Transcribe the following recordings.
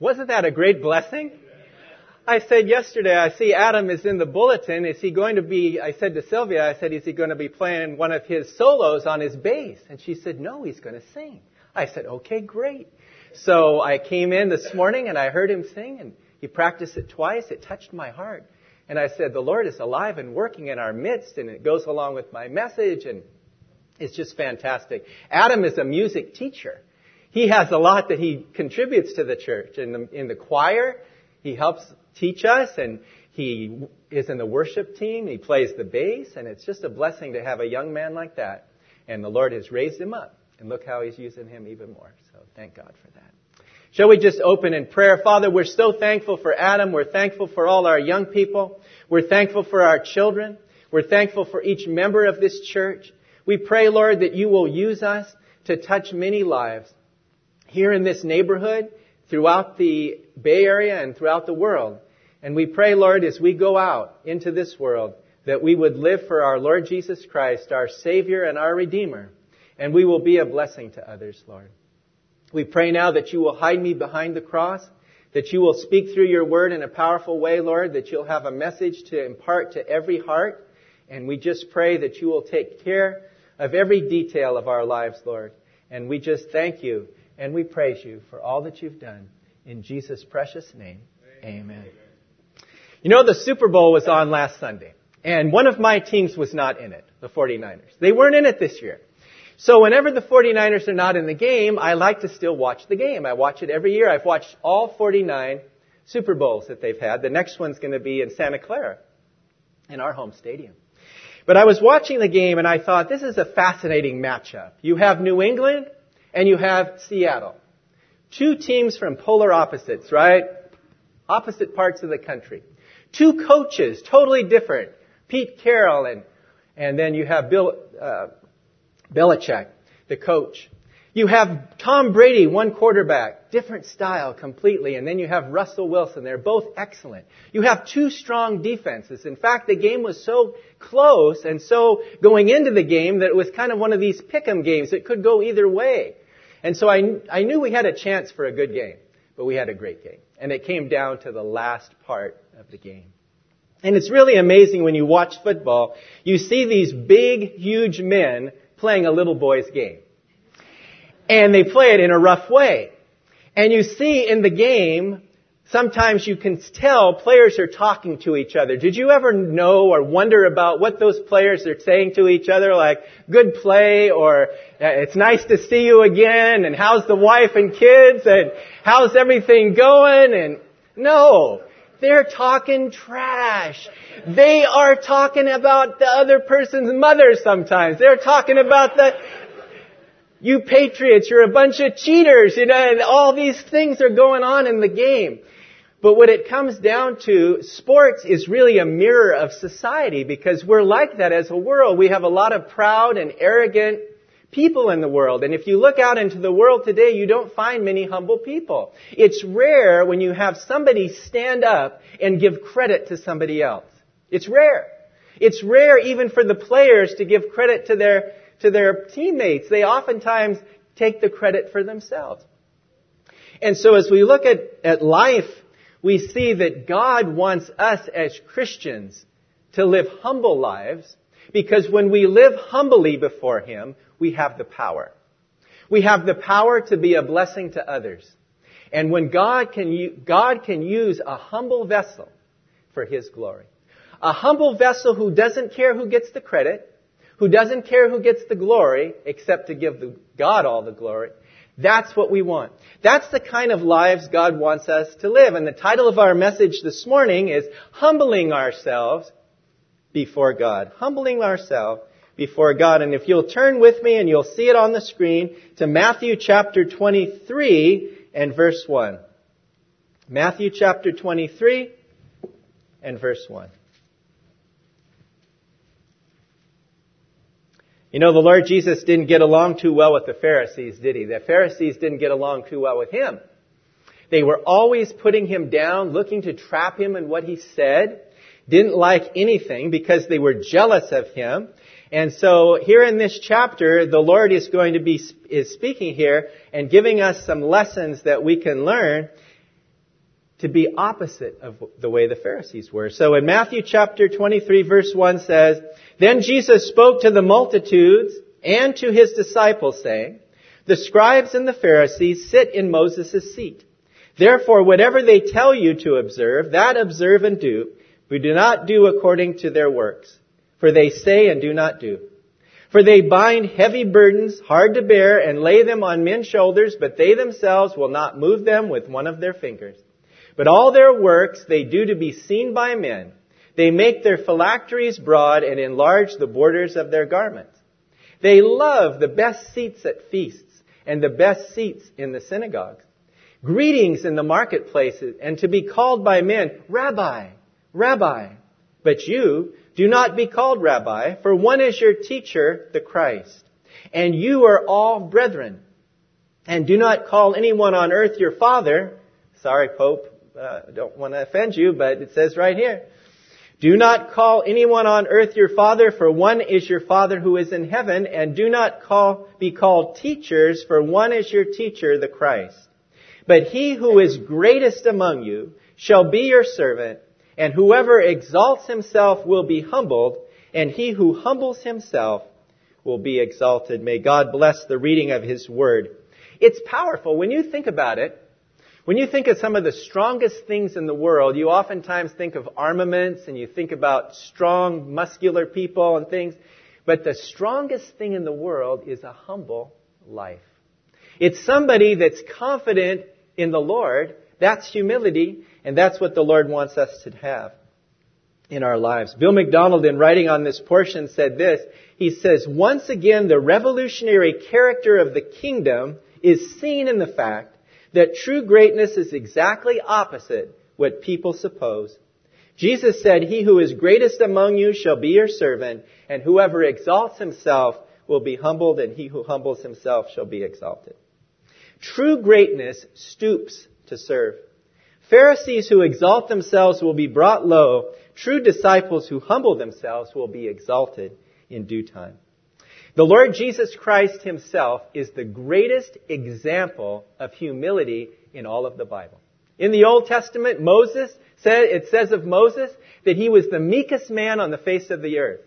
Wasn't that a great blessing? I said yesterday, I see Adam is in the bulletin. Is he going to be, I said to Sylvia, I said, is he going to be playing one of his solos on his bass? And she said, no, he's going to sing. I said, okay, great. So I came in this morning and I heard him sing and he practiced it twice. It touched my heart. And I said, the Lord is alive and working in our midst and it goes along with my message and it's just fantastic. Adam is a music teacher. He has a lot that he contributes to the church. In the, in the choir, he helps teach us and he is in the worship team. He plays the bass and it's just a blessing to have a young man like that. And the Lord has raised him up. And look how he's using him even more. So thank God for that. Shall we just open in prayer? Father, we're so thankful for Adam. We're thankful for all our young people. We're thankful for our children. We're thankful for each member of this church. We pray, Lord, that you will use us to touch many lives here in this neighborhood, throughout the Bay Area and throughout the world. And we pray, Lord, as we go out into this world, that we would live for our Lord Jesus Christ, our Savior and our Redeemer, and we will be a blessing to others, Lord. We pray now that you will hide me behind the cross, that you will speak through your word in a powerful way, Lord, that you'll have a message to impart to every heart, and we just pray that you will take care of every detail of our lives, Lord. And we just thank you and we praise you for all that you've done. In Jesus' precious name, amen. You know, the Super Bowl was on last Sunday, and one of my teams was not in it, the 49ers. They weren't in it this year. So whenever the 49ers are not in the game, I like to still watch the game. I watch it every year. I've watched all 49 Super Bowls that they've had. The next one's going to be in Santa Clara, in our home stadium. But I was watching the game and I thought, this is a fascinating matchup. You have New England and you have Seattle. Two teams from polar opposites, right? Opposite parts of the country. Two coaches, totally different. Pete Carroll and, and then you have Bill, uh, Belichick, the coach. You have Tom Brady, one quarterback, different style completely, and then you have Russell Wilson. They're both excellent. You have two strong defenses. In fact, the game was so close and so going into the game that it was kind of one of these pick'em games. It could go either way. And so I, I knew we had a chance for a good game, but we had a great game. And it came down to the last part of the game. And it's really amazing when you watch football, you see these big, huge men playing a little boy's game. And they play it in a rough way. And you see in the game sometimes you can tell players are talking to each other. Did you ever know or wonder about what those players are saying to each other like, good play or uh, it's nice to see you again and how's the wife and kids and how's everything going and no. They're talking trash. They are talking about the other person's mother sometimes. They're talking about the, you patriots, you're a bunch of cheaters, you know, and all these things are going on in the game. But what it comes down to, sports is really a mirror of society because we're like that as a world. We have a lot of proud and arrogant people in the world. And if you look out into the world today, you don't find many humble people. It's rare when you have somebody stand up and give credit to somebody else. It's rare. It's rare even for the players to give credit to their, to their teammates. They oftentimes take the credit for themselves. And so as we look at, at life we see that God wants us as Christians to live humble lives because when we live humbly before Him, we have the power. We have the power to be a blessing to others. And when God can, God can use a humble vessel for His glory. A humble vessel who doesn't care who gets the credit, who doesn't care who gets the glory, except to give God all the glory. That's what we want. That's the kind of lives God wants us to live. And the title of our message this morning is Humbling Ourselves Before God. Humbling Ourselves Before God. And if you'll turn with me and you'll see it on the screen to Matthew chapter 23 and verse 1. Matthew chapter 23 and verse 1. You know, the Lord Jesus didn't get along too well with the Pharisees, did he? The Pharisees didn't get along too well with him. They were always putting him down, looking to trap him in what he said, didn't like anything because they were jealous of him. And so here in this chapter, the Lord is going to be, is speaking here and giving us some lessons that we can learn. To be opposite of the way the Pharisees were. So in Matthew chapter 23 verse 1 says, Then Jesus spoke to the multitudes and to his disciples saying, The scribes and the Pharisees sit in Moses' seat. Therefore, whatever they tell you to observe, that observe and do, but do not do according to their works. For they say and do not do. For they bind heavy burdens, hard to bear, and lay them on men's shoulders, but they themselves will not move them with one of their fingers. But all their works they do to be seen by men. They make their phylacteries broad and enlarge the borders of their garments. They love the best seats at feasts and the best seats in the synagogues. Greetings in the marketplaces and to be called by men, Rabbi, Rabbi. But you do not be called Rabbi, for one is your teacher, the Christ. And you are all brethren. And do not call anyone on earth your father. Sorry, Pope, uh, don't want to offend you, but it says right here. Do not call anyone on earth your father, for one is your father who is in heaven, and do not call, be called teachers, for one is your teacher, the Christ. But he who is greatest among you shall be your servant, and whoever exalts himself will be humbled, and he who humbles himself will be exalted. May God bless the reading of his word. It's powerful. When you think about it, when you think of some of the strongest things in the world, you oftentimes think of armaments and you think about strong, muscular people and things. But the strongest thing in the world is a humble life. It's somebody that's confident in the Lord. That's humility, and that's what the Lord wants us to have in our lives. Bill MacDonald, in writing on this portion, said this. He says, Once again, the revolutionary character of the kingdom is seen in the fact that true greatness is exactly opposite what people suppose. Jesus said, He who is greatest among you shall be your servant, and whoever exalts himself will be humbled, and he who humbles himself shall be exalted. True greatness stoops to serve. Pharisees who exalt themselves will be brought low. True disciples who humble themselves will be exalted in due time. The Lord Jesus Christ himself is the greatest example of humility in all of the Bible. In the Old Testament, Moses said, it says of Moses that he was the meekest man on the face of the earth.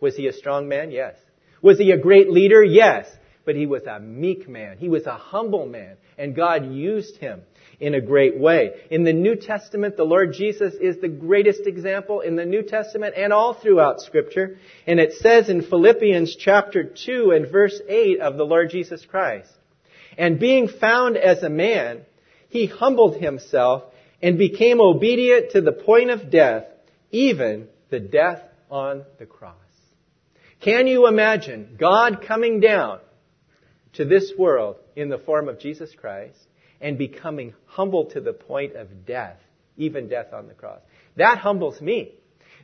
Was he a strong man? Yes. Was he a great leader? Yes. But he was a meek man. He was a humble man. And God used him in a great way. In the New Testament, the Lord Jesus is the greatest example in the New Testament and all throughout Scripture. And it says in Philippians chapter 2 and verse 8 of the Lord Jesus Christ, And being found as a man, he humbled himself and became obedient to the point of death, even the death on the cross. Can you imagine God coming down to this world in the form of Jesus Christ and becoming humble to the point of death, even death on the cross. That humbles me.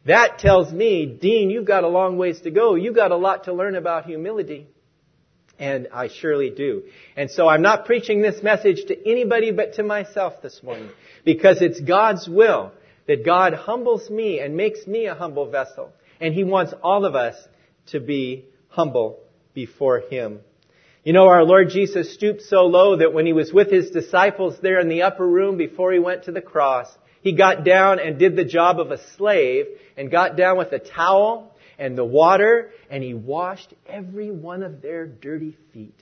That tells me, Dean, you've got a long ways to go. You've got a lot to learn about humility. And I surely do. And so I'm not preaching this message to anybody but to myself this morning. Because it's God's will that God humbles me and makes me a humble vessel. And He wants all of us to be humble before Him. You know, our Lord Jesus stooped so low that when he was with his disciples there in the upper room before he went to the cross, he got down and did the job of a slave and got down with a towel and the water and he washed every one of their dirty feet.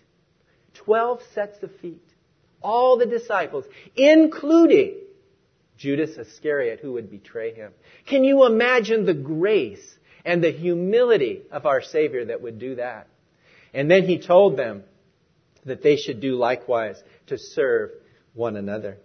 Twelve sets of feet. All the disciples, including Judas Iscariot who would betray him. Can you imagine the grace and the humility of our Savior that would do that? And then he told them, that they should do likewise to serve one another.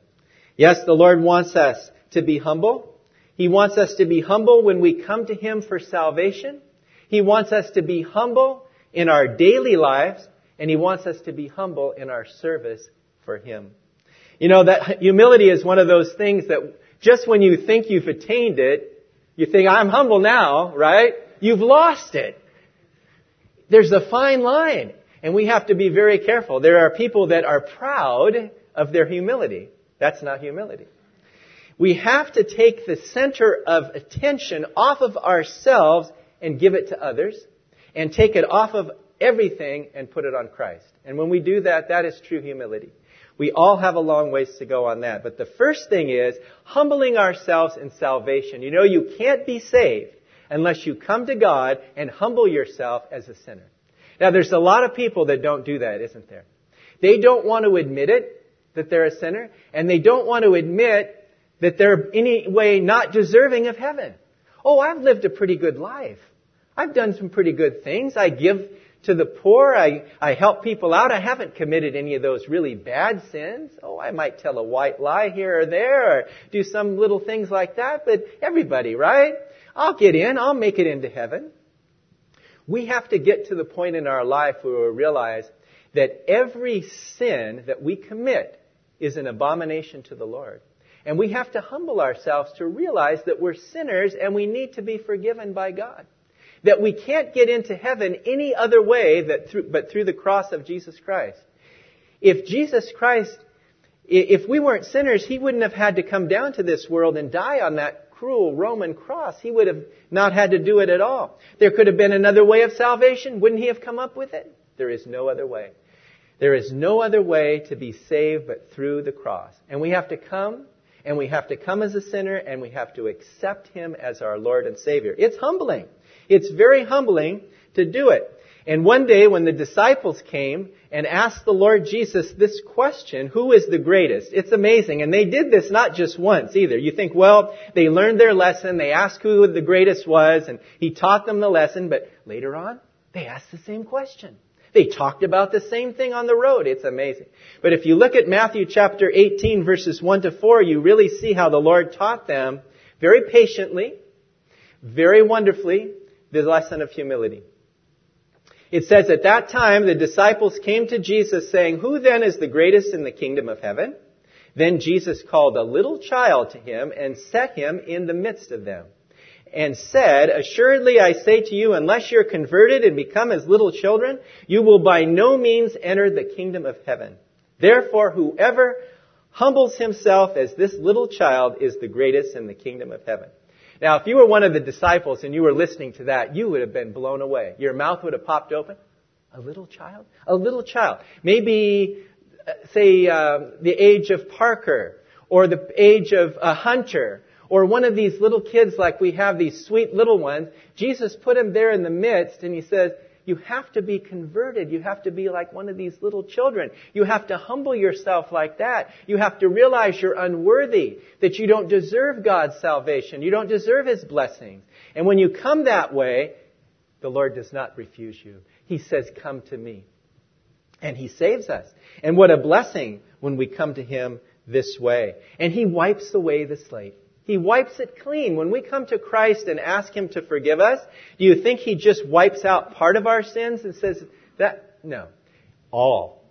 Yes, the Lord wants us to be humble. He wants us to be humble when we come to Him for salvation. He wants us to be humble in our daily lives, and He wants us to be humble in our service for Him. You know, that humility is one of those things that just when you think you've attained it, you think, I'm humble now, right? You've lost it. There's a fine line. And we have to be very careful. There are people that are proud of their humility. That's not humility. We have to take the center of attention off of ourselves and give it to others, and take it off of everything and put it on Christ. And when we do that, that is true humility. We all have a long ways to go on that. But the first thing is humbling ourselves in salvation. You know, you can't be saved unless you come to God and humble yourself as a sinner. Now, there's a lot of people that don't do that, isn't there? They don't want to admit it, that they're a sinner, and they don't want to admit that they're any way not deserving of heaven. Oh, I've lived a pretty good life. I've done some pretty good things. I give to the poor. I, I help people out. I haven't committed any of those really bad sins. Oh, I might tell a white lie here or there or do some little things like that, but everybody, right? I'll get in. I'll make it into heaven. We have to get to the point in our life where we realize that every sin that we commit is an abomination to the Lord. And we have to humble ourselves to realize that we're sinners and we need to be forgiven by God. That we can't get into heaven any other way through, but through the cross of Jesus Christ. If Jesus Christ, if we weren't sinners, He wouldn't have had to come down to this world and die on that cruel Roman cross. He would have not had to do it at all. There could have been another way of salvation. Wouldn't He have come up with it? There is no other way. There is no other way to be saved but through the cross. And we have to come, and we have to come as a sinner, and we have to accept Him as our Lord and Savior. It's humbling. It's very humbling to do it. And one day when the disciples came and asked the Lord Jesus this question, who is the greatest? It's amazing. And they did this not just once either. You think, well, they learned their lesson, they asked who the greatest was, and he taught them the lesson, but later on, they asked the same question. They talked about the same thing on the road. It's amazing. But if you look at Matthew chapter 18 verses 1 to 4, you really see how the Lord taught them very patiently, very wonderfully, the lesson of humility. It says, at that time the disciples came to Jesus saying, Who then is the greatest in the kingdom of heaven? Then Jesus called a little child to him and set him in the midst of them and said, Assuredly I say to you, unless you're converted and become as little children, you will by no means enter the kingdom of heaven. Therefore, whoever humbles himself as this little child is the greatest in the kingdom of heaven. Now, if you were one of the disciples and you were listening to that, you would have been blown away. Your mouth would have popped open. A little child? A little child. Maybe, uh, say, uh, the age of Parker, or the age of a Hunter, or one of these little kids like we have these sweet little ones, Jesus put him there in the midst and he says, you have to be converted. You have to be like one of these little children. You have to humble yourself like that. You have to realize you're unworthy, that you don't deserve God's salvation. You don't deserve His blessings. And when you come that way, the Lord does not refuse you. He says, come to me. And He saves us. And what a blessing when we come to Him this way. And He wipes away the slate. He wipes it clean. When we come to Christ and ask Him to forgive us, do you think He just wipes out part of our sins and says that? No. All.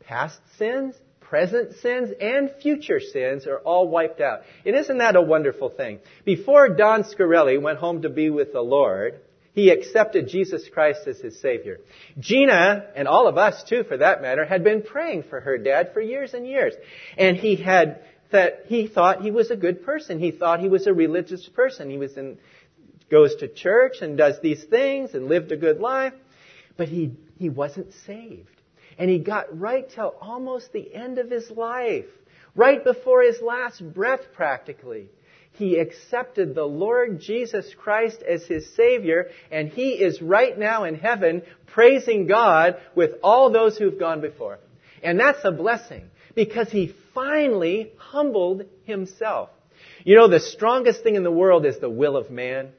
Past sins, present sins, and future sins are all wiped out. And isn't that a wonderful thing? Before Don Scarelli went home to be with the Lord, he accepted Jesus Christ as his Savior. Gina, and all of us too for that matter, had been praying for her dad for years and years. And he had that he thought he was a good person. He thought he was a religious person. He was in, goes to church and does these things and lived a good life. But he, he wasn't saved. And he got right till almost the end of his life. Right before his last breath practically. He accepted the Lord Jesus Christ as his Savior, and he is right now in heaven praising God with all those who've gone before. And that's a blessing because he finally humbled himself. You know, the strongest thing in the world is the will of man.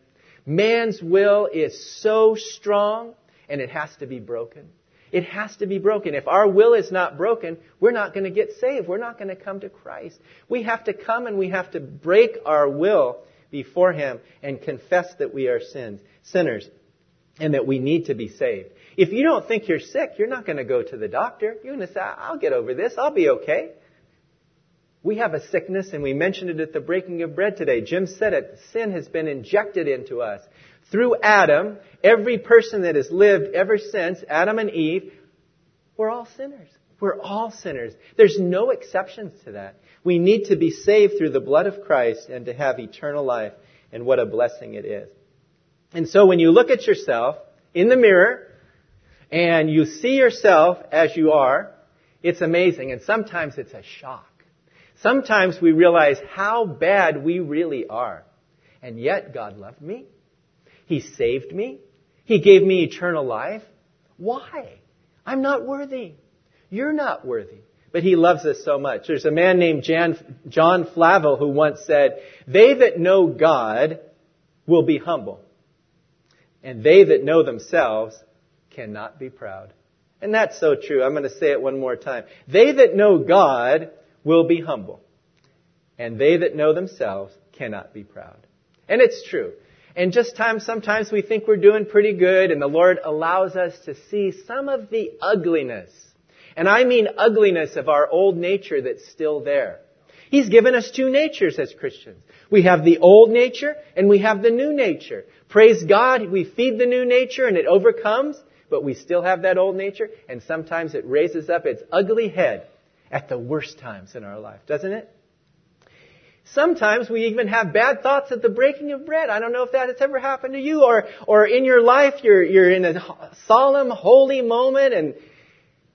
Man's will is so strong and it has to be broken. It has to be broken. If our will is not broken, we're not going to get saved. We're not going to come to Christ. We have to come and we have to break our will before Him and confess that we are sins, sinners and that we need to be saved. If you don't think you're sick, you're not going to go to the doctor. You're going to say, I'll get over this. I'll be okay. We have a sickness, and we mentioned it at the breaking of bread today. Jim said it. Sin has been injected into us. Through Adam, every person that has lived ever since, Adam and Eve, we're all sinners. We're all sinners. There's no exceptions to that. We need to be saved through the blood of Christ and to have eternal life, and what a blessing it is. And so when you look at yourself in the mirror, and you see yourself as you are, It's amazing, and sometimes it's a shock. Sometimes we realize how bad we really are. And yet God loved me. He saved me. He gave me eternal life. Why? I'm not worthy. You're not worthy. But he loves us so much. There's a man named Jan, John Flavel who once said, They that know God will be humble, and they that know themselves cannot be proud. And that's so true. I'm going to say it one more time. They that know God will be humble, and they that know themselves cannot be proud. And it's true. And just times, sometimes we think we're doing pretty good, and the Lord allows us to see some of the ugliness. And I mean ugliness of our old nature that's still there. He's given us two natures as Christians. We have the old nature and we have the new nature. Praise God, we feed the new nature and it overcomes, but we still have that old nature and sometimes it raises up its ugly head at the worst times in our life, doesn't it? Sometimes we even have bad thoughts at the breaking of bread. I don't know if that has ever happened to you or, or in your life you're, you're in a solemn, holy moment and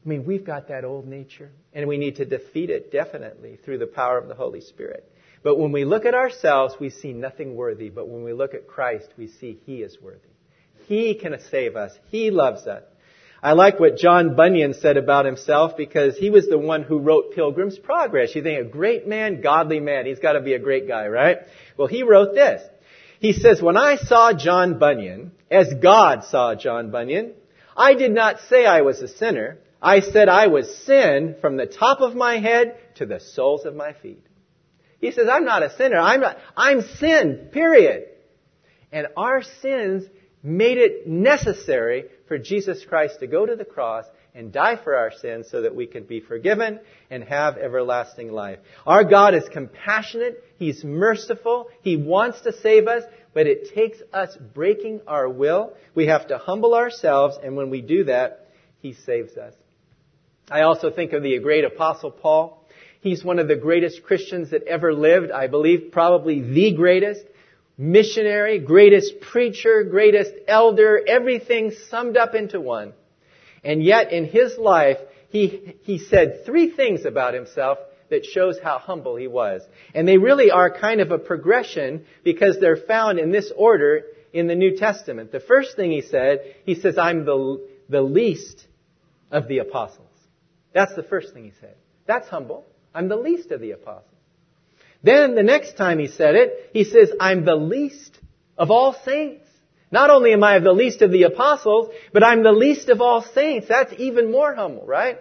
I mean, we've got that old nature and we need to defeat it definitely through the power of the Holy Spirit. But when we look at ourselves, we see nothing worthy. But when we look at Christ, we see He is worthy. He can save us. He loves us. I like what John Bunyan said about himself because he was the one who wrote Pilgrim's Progress. You think a great man, godly man, he's got to be a great guy, right? Well, he wrote this. He says, when I saw John Bunyan, as God saw John Bunyan, I did not say I was a sinner. I said I was sin from the top of my head to the soles of my feet. He says, I'm not a sinner. I'm not, I'm sin, period. And our sins made it necessary for Jesus Christ to go to the cross and die for our sins so that we can be forgiven and have everlasting life. Our God is compassionate. He's merciful. He wants to save us, but it takes us breaking our will. We have to humble ourselves, and when we do that, He saves us. I also think of the great apostle Paul. He's one of the greatest Christians that ever lived. I believe probably the greatest missionary, greatest preacher, greatest elder, everything summed up into one. And yet in his life, he, he said three things about himself that shows how humble he was. And they really are kind of a progression because they're found in this order in the New Testament. The first thing he said, he says, I'm the, the least of the apostles. That's the first thing he said. That's humble. I'm the least of the apostles. Then the next time he said it, he says, I'm the least of all saints. Not only am I the least of the apostles, but I'm the least of all saints. That's even more humble, right?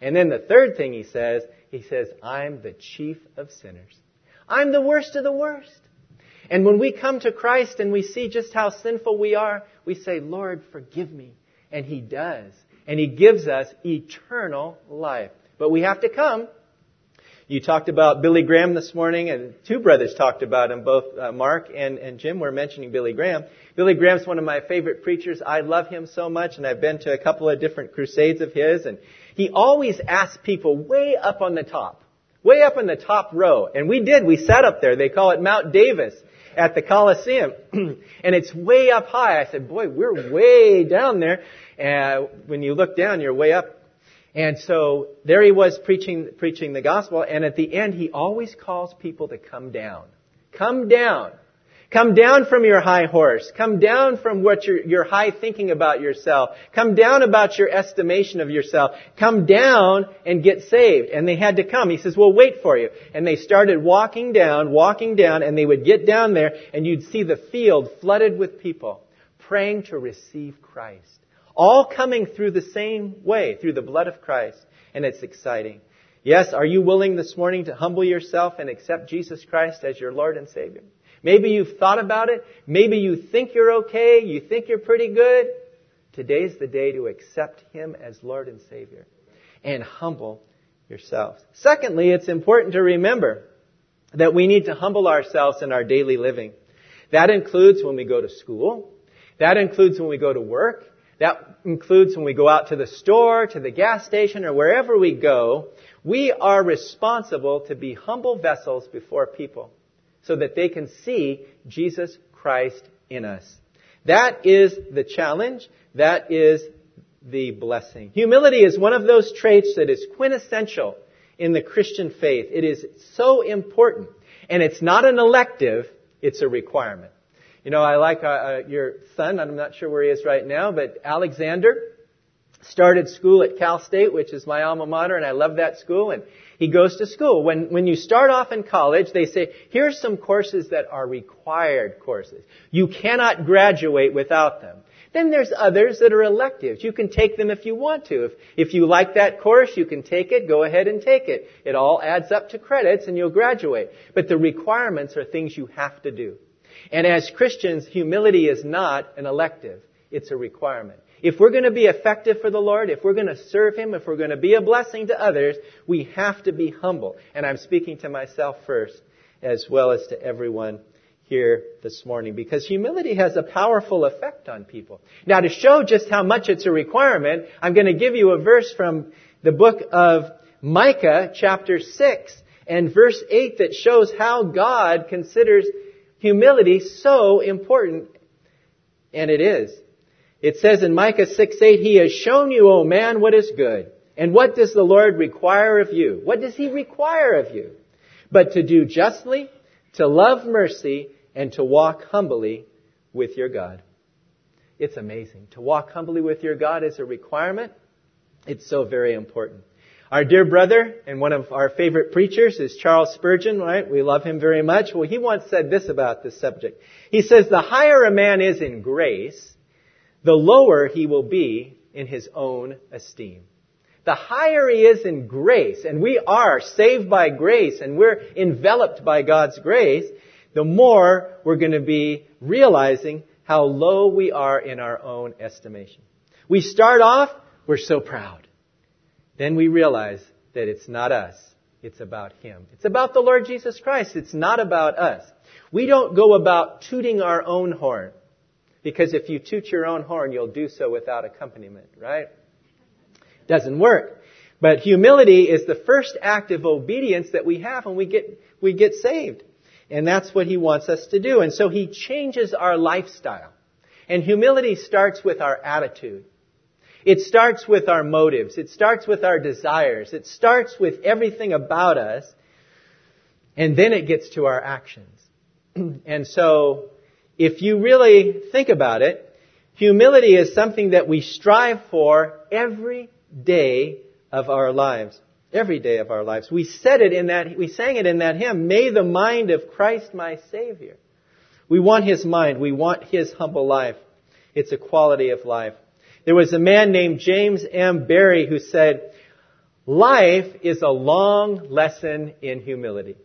And then the third thing he says, he says, I'm the chief of sinners. I'm the worst of the worst. And when we come to Christ and we see just how sinful we are, we say, Lord, forgive me. And he does. And he gives us eternal life. But we have to come you talked about Billy Graham this morning, and two brothers talked about him, both uh, Mark and, and Jim were mentioning Billy Graham. Billy Graham's one of my favorite preachers. I love him so much, and I've been to a couple of different crusades of his, and he always asks people way up on the top, way up in the top row, and we did. We sat up there. They call it Mount Davis at the Coliseum, and it's way up high. I said, boy, we're way down there. And when you look down, you're way up and so there he was preaching, preaching the gospel, and at the end he always calls people to come down. Come down. Come down from your high horse. Come down from what your, your high thinking about yourself. Come down about your estimation of yourself. Come down and get saved. And they had to come. He says, we'll wait for you. And they started walking down, walking down, and they would get down there and you'd see the field flooded with people praying to receive Christ. All coming through the same way, through the blood of Christ. And it's exciting. Yes, are you willing this morning to humble yourself and accept Jesus Christ as your Lord and Savior? Maybe you've thought about it. Maybe you think you're okay. You think you're pretty good. Today's the day to accept Him as Lord and Savior and humble yourself. Secondly, it's important to remember that we need to humble ourselves in our daily living. That includes when we go to school. That includes when we go to work. That includes when we go out to the store, to the gas station, or wherever we go. We are responsible to be humble vessels before people so that they can see Jesus Christ in us. That is the challenge. That is the blessing. Humility is one of those traits that is quintessential in the Christian faith. It is so important. And it's not an elective, it's a requirement. You know, I like uh, uh, your son, I'm not sure where he is right now, but Alexander started school at Cal State, which is my alma mater, and I love that school, and he goes to school. When, when you start off in college, they say, here's some courses that are required courses. You cannot graduate without them. Then there's others that are electives. You can take them if you want to. If, if you like that course, you can take it, go ahead and take it. It all adds up to credits and you'll graduate. But the requirements are things you have to do. And as Christians, humility is not an elective. It's a requirement. If we're going to be effective for the Lord, if we're going to serve Him, if we're going to be a blessing to others, we have to be humble. And I'm speaking to myself first, as well as to everyone here this morning because humility has a powerful effect on people. Now to show just how much it's a requirement, I'm going to give you a verse from the book of Micah chapter 6 and verse 8 that shows how God considers humility so important. And it is. It says in Micah 6 8, He has shown you, O man, what is good. And what does the Lord require of you? What does He require of you? But to do justly, to love mercy, and to walk humbly with your God. It's amazing. To walk humbly with your God is a requirement. It's so very important. Our dear brother and one of our favorite preachers is Charles Spurgeon, right? We love him very much. Well, he once said this about this subject. He says, the higher a man is in grace, the lower he will be in his own esteem. The higher he is in grace, and we are saved by grace, and we're enveloped by God's grace, the more we're going to be realizing how low we are in our own estimation. We start off, we're so proud. Then we realize that it's not us. It's about Him. It's about the Lord Jesus Christ. It's not about us. We don't go about tooting our own horn. Because if you toot your own horn, you'll do so without accompaniment, right? Doesn't work. But humility is the first act of obedience that we have when we get, we get saved. And that's what he wants us to do. And so he changes our lifestyle. And humility starts with our attitude. It starts with our motives. It starts with our desires. It starts with everything about us. And then it gets to our actions. and so, if you really think about it, humility is something that we strive for every day of our lives every day of our lives. We said it in that, we sang it in that hymn, May the mind of Christ my Savior. We want His mind. We want His humble life. It's a quality of life. There was a man named James M. Barrie who said, life is a long lesson in humility.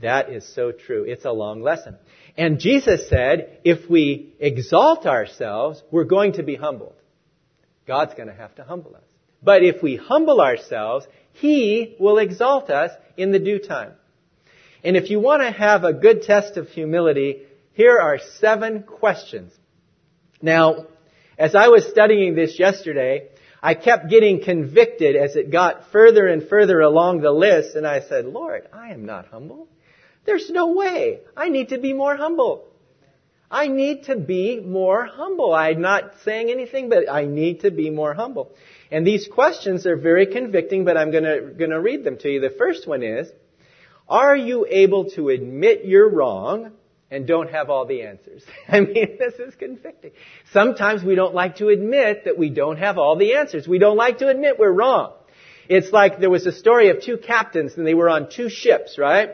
That is so true. It's a long lesson. And Jesus said, if we exalt ourselves, we're going to be humbled. God's going to have to humble us. But if we humble ourselves, He will exalt us in the due time. And if you want to have a good test of humility, here are seven questions. Now, as I was studying this yesterday, I kept getting convicted as it got further and further along the list, and I said, Lord, I am not humble. There's no way. I need to be more humble. I need to be more humble. I'm not saying anything, but I need to be more humble. And these questions are very convicting, but I'm gonna, gonna read them to you. The first one is, are you able to admit you're wrong and don't have all the answers? I mean, this is convicting. Sometimes we don't like to admit that we don't have all the answers. We don't like to admit we're wrong. It's like there was a story of two captains and they were on two ships, right?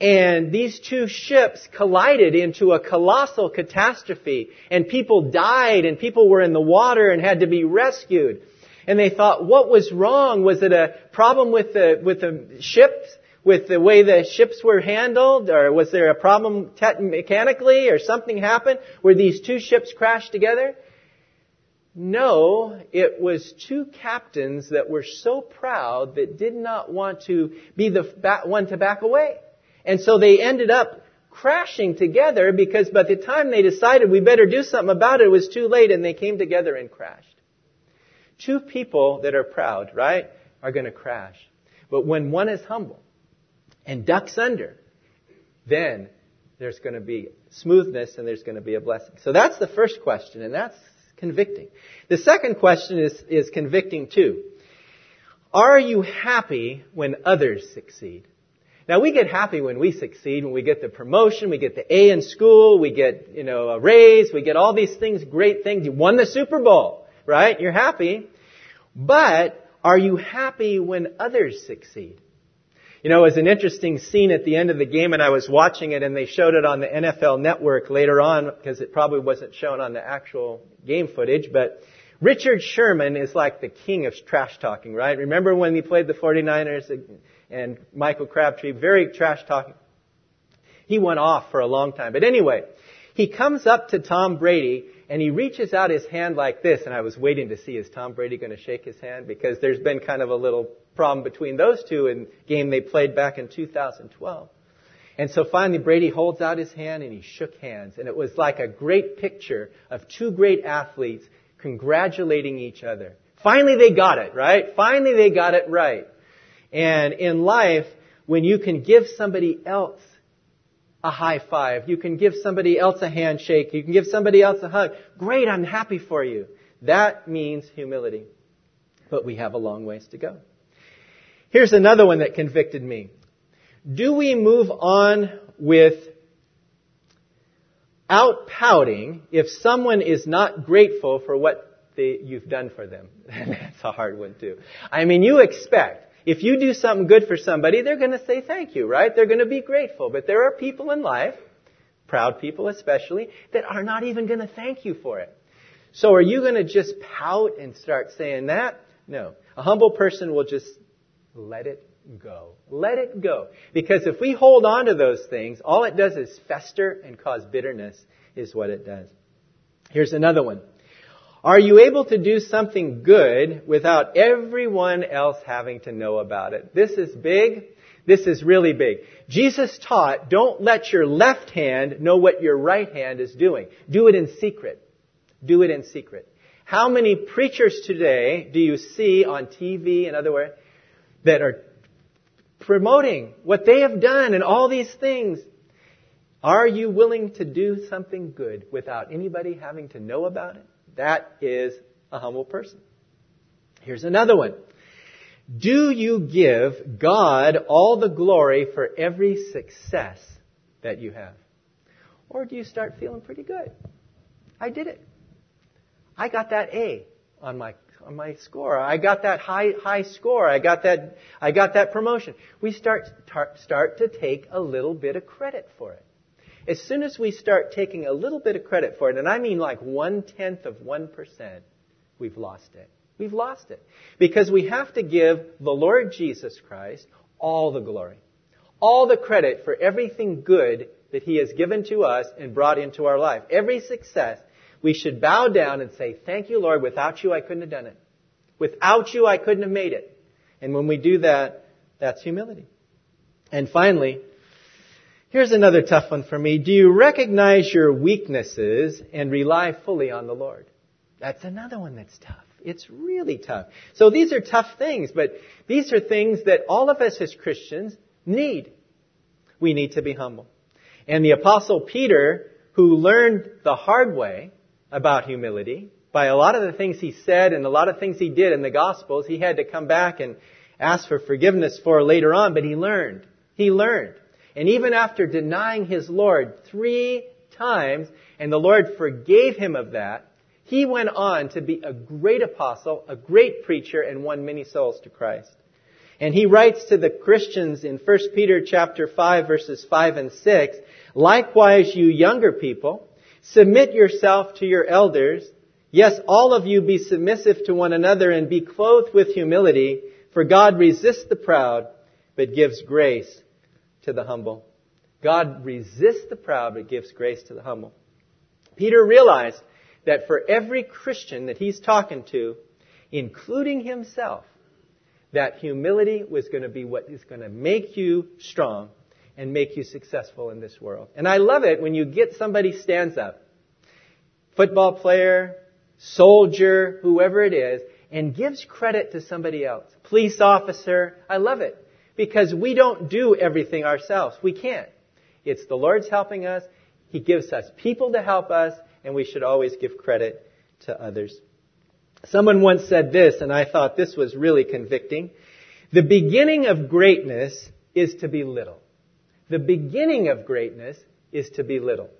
And these two ships collided into a colossal catastrophe and people died and people were in the water and had to be rescued and they thought, what was wrong? Was it a problem with the, with the ships? With the way the ships were handled? Or was there a problem te- mechanically? Or something happened where these two ships crashed together? No, it was two captains that were so proud that did not want to be the one to back away. And so they ended up crashing together because by the time they decided we better do something about it, it was too late and they came together and crashed. Two people that are proud, right, are going to crash. But when one is humble and ducks under, then there's going to be smoothness and there's going to be a blessing. So that's the first question, and that's convicting. The second question is, is convicting too. Are you happy when others succeed? Now we get happy when we succeed, when we get the promotion, we get the A in school, we get, you know, a raise, we get all these things, great things. You won the Super Bowl, right? You're happy. But are you happy when others succeed? You know, it was an interesting scene at the end of the game and I was watching it and they showed it on the NFL network later on because it probably wasn't shown on the actual game footage, but Richard Sherman is like the king of trash talking, right? Remember when he played the 49ers and Michael Crabtree, very trash talking. He went off for a long time. But anyway, he comes up to Tom Brady and he reaches out his hand like this, and I was waiting to see is Tom Brady going to shake his hand because there's been kind of a little problem between those two in game they played back in 2012. And so finally Brady holds out his hand and he shook hands, and it was like a great picture of two great athletes congratulating each other. Finally they got it, right? Finally they got it right. And in life, when you can give somebody else a high five. You can give somebody else a handshake. You can give somebody else a hug. Great, I'm happy for you. That means humility. But we have a long ways to go. Here's another one that convicted me. Do we move on with out pouting if someone is not grateful for what you've done for them? That's a hard one too. I mean, you expect if you do something good for somebody, they're going to say thank you, right? They're going to be grateful. But there are people in life, proud people especially, that are not even going to thank you for it. So are you going to just pout and start saying that? No. A humble person will just let it go. Let it go. Because if we hold on to those things, all it does is fester and cause bitterness is what it does. Here's another one. Are you able to do something good without everyone else having to know about it? This is big. This is really big. Jesus taught, don't let your left hand know what your right hand is doing. Do it in secret. Do it in secret. How many preachers today do you see on TV and other otherwhere that are promoting what they have done and all these things? Are you willing to do something good without anybody having to know about it? That is a humble person. Here's another one. Do you give God all the glory for every success that you have? Or do you start feeling pretty good? I did it. I got that A on my on my score. I got that high high score. I got that I got that promotion. We start start to take a little bit of credit for it. As soon as we start taking a little bit of credit for it, and I mean like one tenth of 1%, we've lost it. We've lost it. Because we have to give the Lord Jesus Christ all the glory, all the credit for everything good that He has given to us and brought into our life. Every success, we should bow down and say, Thank you, Lord. Without you, I couldn't have done it. Without you, I couldn't have made it. And when we do that, that's humility. And finally, Here's another tough one for me. Do you recognize your weaknesses and rely fully on the Lord? That's another one that's tough. It's really tough. So these are tough things, but these are things that all of us as Christians need. We need to be humble. And the apostle Peter, who learned the hard way about humility, by a lot of the things he said and a lot of things he did in the Gospels, he had to come back and ask for forgiveness for later on, but he learned. He learned. And even after denying his Lord three times, and the Lord forgave him of that, he went on to be a great apostle, a great preacher, and won many souls to Christ. And he writes to the Christians in 1 Peter chapter 5 verses 5 and 6, Likewise, you younger people, submit yourself to your elders. Yes, all of you be submissive to one another and be clothed with humility, for God resists the proud, but gives grace to the humble. God resists the proud but gives grace to the humble. Peter realized that for every Christian that he's talking to, including himself, that humility was going to be what is going to make you strong and make you successful in this world. And I love it when you get somebody stands up, football player, soldier, whoever it is, and gives credit to somebody else. Police officer, I love it because we don't do everything ourselves. We can't. It's the Lord's helping us. He gives us people to help us, and we should always give credit to others. Someone once said this, and I thought this was really convicting. The beginning of greatness is to be little. The beginning of greatness is to be little.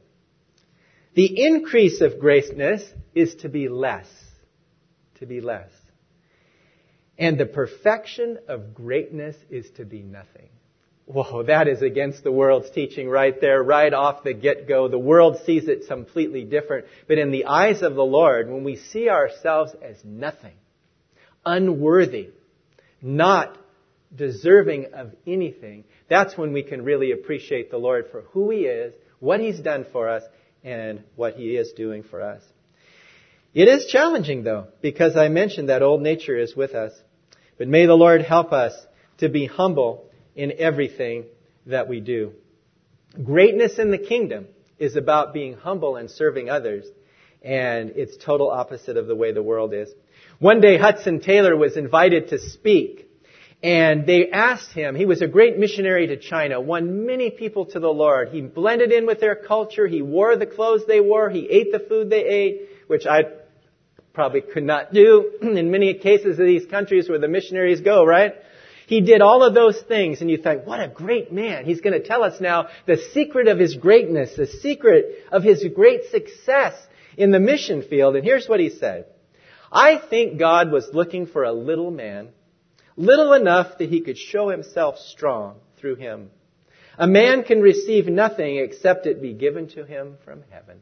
The increase of greatness is to be less. To be less. And the perfection of greatness is to be nothing. Whoa, that is against the world's teaching right there, right off the get-go. The world sees it completely different. But in the eyes of the Lord, when we see ourselves as nothing, unworthy, not deserving of anything, that's when we can really appreciate the Lord for who He is, what He's done for us, and what He is doing for us. It is challenging though, because I mentioned that old nature is with us. But may the Lord help us to be humble in everything that we do. Greatness in the kingdom is about being humble and serving others, and it's total opposite of the way the world is. One day Hudson Taylor was invited to speak, and they asked him, he was a great missionary to China, won many people to the Lord. He blended in with their culture, he wore the clothes they wore, he ate the food they ate, which I probably could not do in many cases of these countries where the missionaries go, right? He did all of those things and you think, what a great man. He's going to tell us now the secret of his greatness, the secret of his great success in the mission field. And here's what he said. I think God was looking for a little man, little enough that he could show himself strong through him. A man can receive nothing except it be given to him from heaven.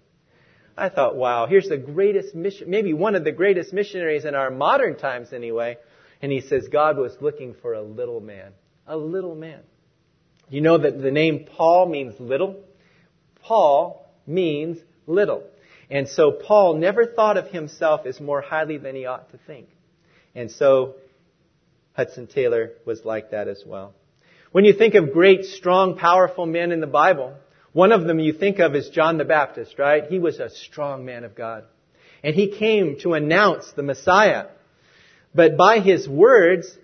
I thought, wow, here's the greatest mission, maybe one of the greatest missionaries in our modern times anyway, and he says God was looking for a little man. A little man. You know that the name Paul means little? Paul means little. And so Paul never thought of himself as more highly than he ought to think. And so Hudson Taylor was like that as well. When you think of great, strong, powerful men in the Bible, one of them you think of is John the Baptist, right? He was a strong man of God. And he came to announce the Messiah. But by his words,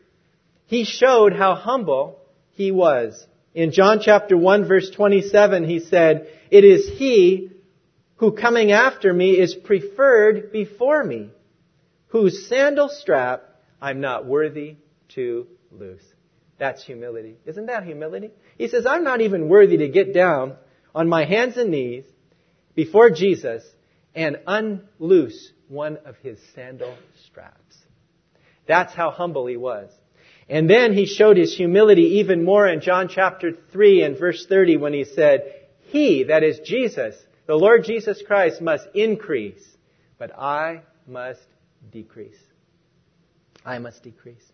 he showed how humble he was. In John chapter 1 verse 27, he said, It is he who coming after me is preferred before me, whose sandal strap I'm not worthy to loose. That's humility. Isn't that humility? He says, I'm not even worthy to get down on my hands and knees before Jesus and unloose one of his sandal straps. That's how humble he was. And then he showed his humility even more in John chapter 3 and verse 30 when he said, He, that is Jesus, the Lord Jesus Christ must increase, but I must decrease. I must decrease.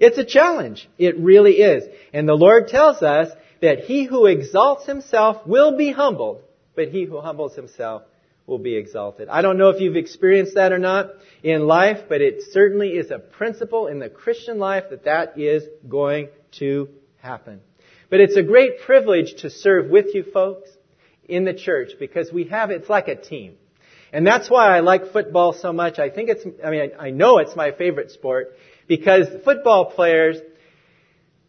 It's a challenge. It really is. And the Lord tells us that he who exalts himself will be humbled, but he who humbles himself will be exalted. I don't know if you've experienced that or not in life, but it certainly is a principle in the Christian life that that is going to happen. But it's a great privilege to serve with you folks in the church because we have, it's like a team. And that's why I like football so much. I think it's, I mean, I know it's my favorite sport because football players,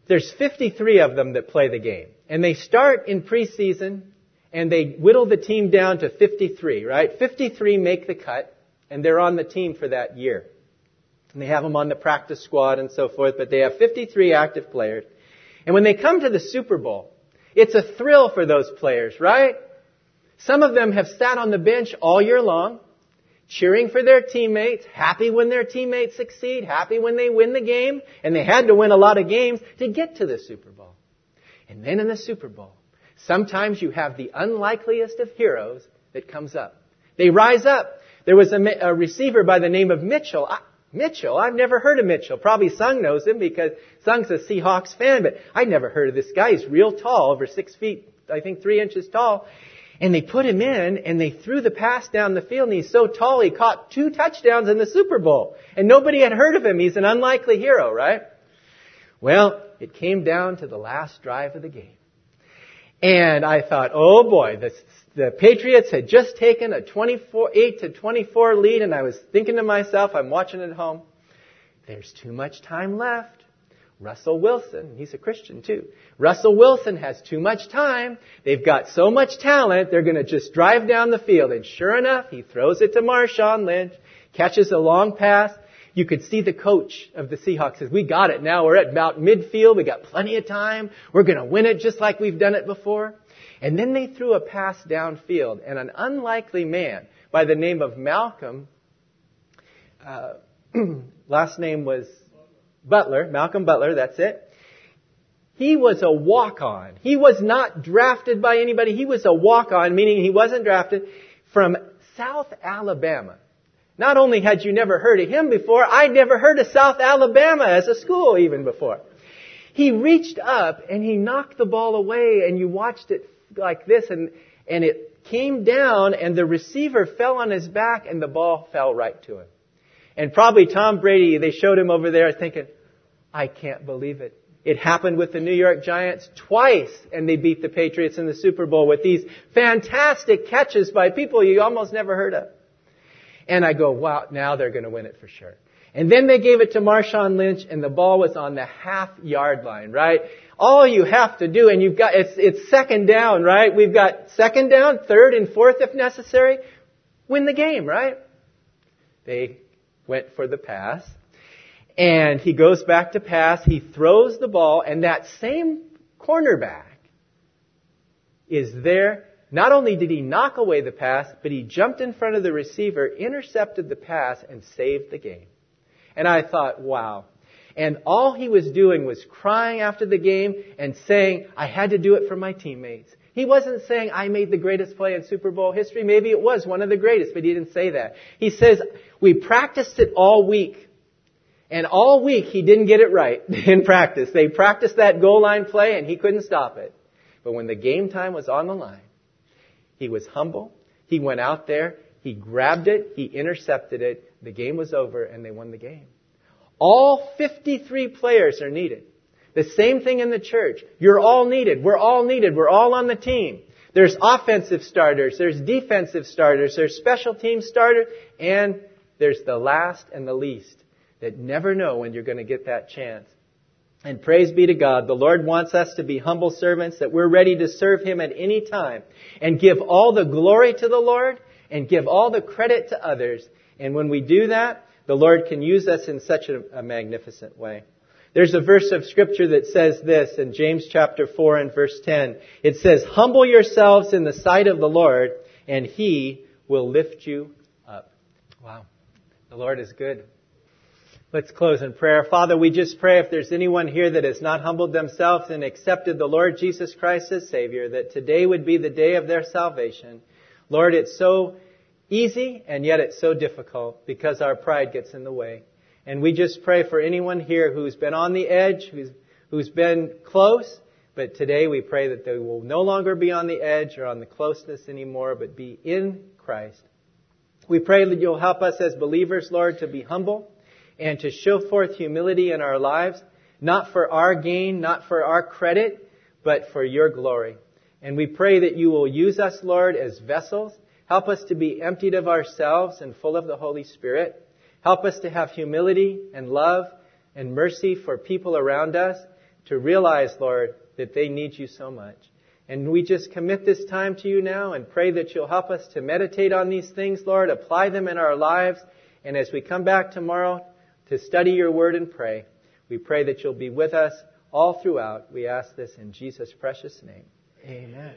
there's 53 of them that play the game. And they start in preseason and they whittle the team down to 53, right? 53 make the cut, and they're on the team for that year. And they have them on the practice squad and so forth, but they have 53 active players. And when they come to the Super Bowl, it's a thrill for those players, right? Some of them have sat on the bench all year long, cheering for their teammates, happy when their teammates succeed, happy when they win the game, and they had to win a lot of games to get to the Super Bowl. And then in the Super Bowl, Sometimes you have the unlikeliest of heroes that comes up. They rise up. There was a, a receiver by the name of Mitchell. I, Mitchell, I've never heard of Mitchell. Probably Sung knows him because Sung's a Seahawks fan, but I'd never heard of this guy. He's real tall, over six feet, I think three inches tall. And they put him in and they threw the pass down the field and he's so tall he caught two touchdowns in the Super Bowl. And nobody had heard of him. He's an unlikely hero, right? Well, it came down to the last drive of the game. And I thought, oh boy, the, the Patriots had just taken a 24, 8 to 24 lead, and I was thinking to myself, I'm watching at home, there's too much time left. Russell Wilson, he's a Christian too. Russell Wilson has too much time. They've got so much talent, they're going to just drive down the field. And sure enough, he throws it to Marshawn Lynch, catches a long pass. You could see the coach of the Seahawks says, we got it now. We're at about midfield. We got plenty of time. We're going to win it just like we've done it before. And then they threw a pass downfield and an unlikely man by the name of Malcolm, uh, last name was Butler, Malcolm Butler, that's it. He was a walk-on. He was not drafted by anybody. He was a walk-on, meaning he wasn't drafted from South Alabama. Not only had you never heard of him before, I'd never heard of South Alabama as a school even before. He reached up and he knocked the ball away and you watched it like this and, and it came down and the receiver fell on his back and the ball fell right to him. And probably Tom Brady, they showed him over there thinking, I can't believe it. It happened with the New York Giants twice and they beat the Patriots in the Super Bowl with these fantastic catches by people you almost never heard of. And I go, wow, now they're going to win it for sure. And then they gave it to Marshawn Lynch and the ball was on the half yard line, right? All you have to do, and you've got, it's, it's second down, right? We've got second down, third and fourth if necessary. Win the game, right? They went for the pass. And he goes back to pass. He throws the ball and that same cornerback is there not only did he knock away the pass, but he jumped in front of the receiver, intercepted the pass, and saved the game. And I thought, wow. And all he was doing was crying after the game and saying, I had to do it for my teammates. He wasn't saying, I made the greatest play in Super Bowl history. Maybe it was one of the greatest, but he didn't say that. He says, we practiced it all week. And all week he didn't get it right in practice. They practiced that goal line play and he couldn't stop it. But when the game time was on the line, he was humble. He went out there. He grabbed it. He intercepted it. The game was over and they won the game. All 53 players are needed. The same thing in the church. You're all needed. We're all needed. We're all on the team. There's offensive starters. There's defensive starters. There's special team starters. And there's the last and the least that never know when you're going to get that chance. And praise be to God, the Lord wants us to be humble servants, that we're ready to serve Him at any time and give all the glory to the Lord and give all the credit to others. And when we do that, the Lord can use us in such a, magnificent way. There's a verse of scripture that says this in James chapter 4 and verse 10. It says, humble yourselves in the sight of the Lord and He will lift you up. Wow. The Lord is good. Let's close in prayer. Father, we just pray if there's anyone here that has not humbled themselves and accepted the Lord Jesus Christ as Savior, that today would be the day of their salvation. Lord, it's so easy and yet it's so difficult because our pride gets in the way. And we just pray for anyone here who's been on the edge, who's, who's been close, but today we pray that they will no longer be on the edge or on the closeness anymore, but be in Christ. We pray that you'll help us as believers, Lord, to be humble and to show forth humility in our lives, not for our gain, not for our credit, but for your glory. And we pray that you will use us, Lord, as vessels. Help us to be emptied of ourselves and full of the Holy Spirit. Help us to have humility and love and mercy for people around us to realize, Lord, that they need you so much. And we just commit this time to you now and pray that you'll help us to meditate on these things, Lord, apply them in our lives. And as we come back tomorrow, to study your word and pray. We pray that you'll be with us all throughout. We ask this in Jesus' precious name. Amen.